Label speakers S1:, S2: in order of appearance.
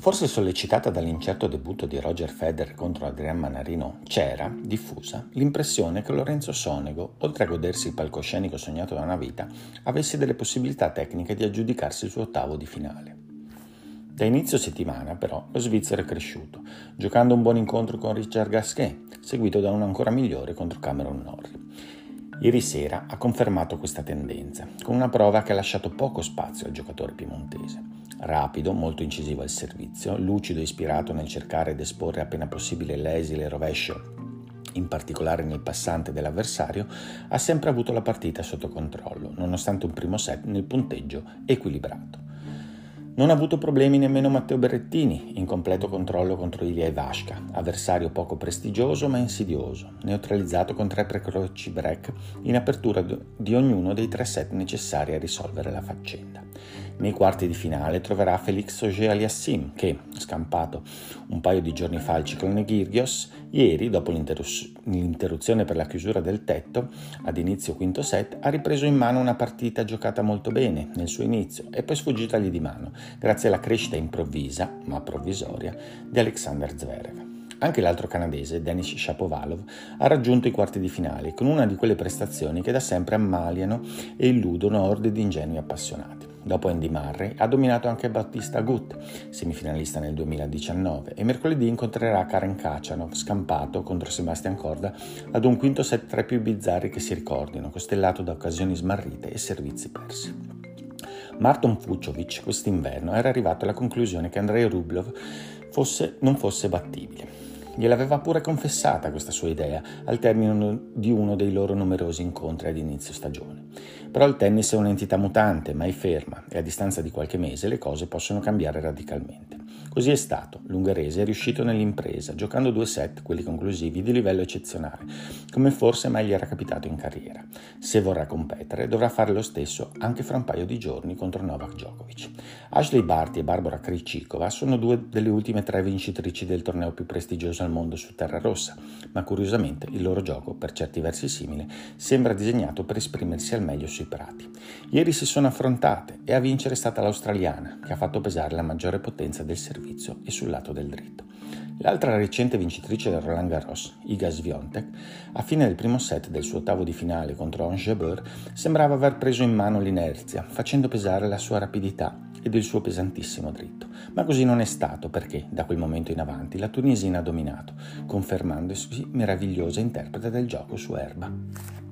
S1: Forse sollecitata dall'incerto debutto di Roger Federer contro Adrian Manarino, c'era, diffusa, l'impressione che Lorenzo Sonego, oltre a godersi il palcoscenico sognato da una vita, avesse delle possibilità tecniche di aggiudicarsi il suo ottavo di finale. Da inizio settimana, però, lo svizzero è cresciuto, giocando un buon incontro con Richard Gasquet, seguito da uno ancora migliore contro Cameron Norrie. Ieri sera ha confermato questa tendenza, con una prova che ha lasciato poco spazio al giocatore piemontese. Rapido, molto incisivo al servizio, lucido e ispirato nel cercare ed esporre appena possibile l'esile rovescio in particolare nel passante dell'avversario, ha sempre avuto la partita sotto controllo, nonostante un primo set nel punteggio equilibrato. Non ha avuto problemi nemmeno Matteo Berrettini, in completo controllo contro Ilya Ivashka, avversario poco prestigioso ma insidioso, neutralizzato con tre precroci break in apertura di ognuno dei tre set necessari a risolvere la faccenda. Nei quarti di finale troverà Felix Auger-Aliassime che, scampato un paio di giorni fa al ciclone Girgios, ieri, dopo l'interruzione per la chiusura del tetto, ad inizio quinto set, ha ripreso in mano una partita giocata molto bene nel suo inizio e poi sfuggitagli di mano, grazie alla crescita improvvisa, ma provvisoria, di Alexander Zverev. Anche l'altro canadese, Denis Shapovalov, ha raggiunto i quarti di finale con una di quelle prestazioni che da sempre ammaliano e illudono orde di ingenui appassionati. Dopo Andy Murray ha dominato anche Battista Gut, semifinalista nel 2019, e mercoledì incontrerà Karen Kachanov, scampato contro Sebastian Corda ad un quinto set tra i più bizzarri che si ricordino, costellato da occasioni smarrite e servizi persi. Marton Fucovic quest'inverno era arrivato alla conclusione che Andrei Rublov fosse, non fosse battibile. Gliel'aveva pure confessata questa sua idea al termine di uno dei loro numerosi incontri ad inizio stagione. Però il tennis è un'entità mutante, mai ferma, e a distanza di qualche mese le cose possono cambiare radicalmente. Così è stato. L'ungherese è riuscito nell'impresa, giocando due set, quelli conclusivi, di livello eccezionale, come forse mai gli era capitato in carriera. Se vorrà competere, dovrà fare lo stesso anche fra un paio di giorni contro Novak Djokovic. Ashley Barty e Barbara Krejcikova sono due delle ultime tre vincitrici del torneo più prestigioso al mondo su terra rossa, ma curiosamente il loro gioco, per certi versi simile, sembra disegnato per esprimersi al meglio sui prati. Ieri si sono affrontate e a vincere è stata l'australiana, che ha fatto pesare la maggiore potenza del servizio e sul lato del dritto. L'altra recente vincitrice del Roland Garros, Iga Swiatek, a fine del primo set del suo ottavo di finale contro Ange Jabeur, sembrava aver preso in mano l'inerzia, facendo pesare la sua rapidità ed il suo pesantissimo dritto. Ma così non è stato perché, da quel momento in avanti, la tunisina ha dominato, confermandosi meravigliosa interprete del gioco su erba.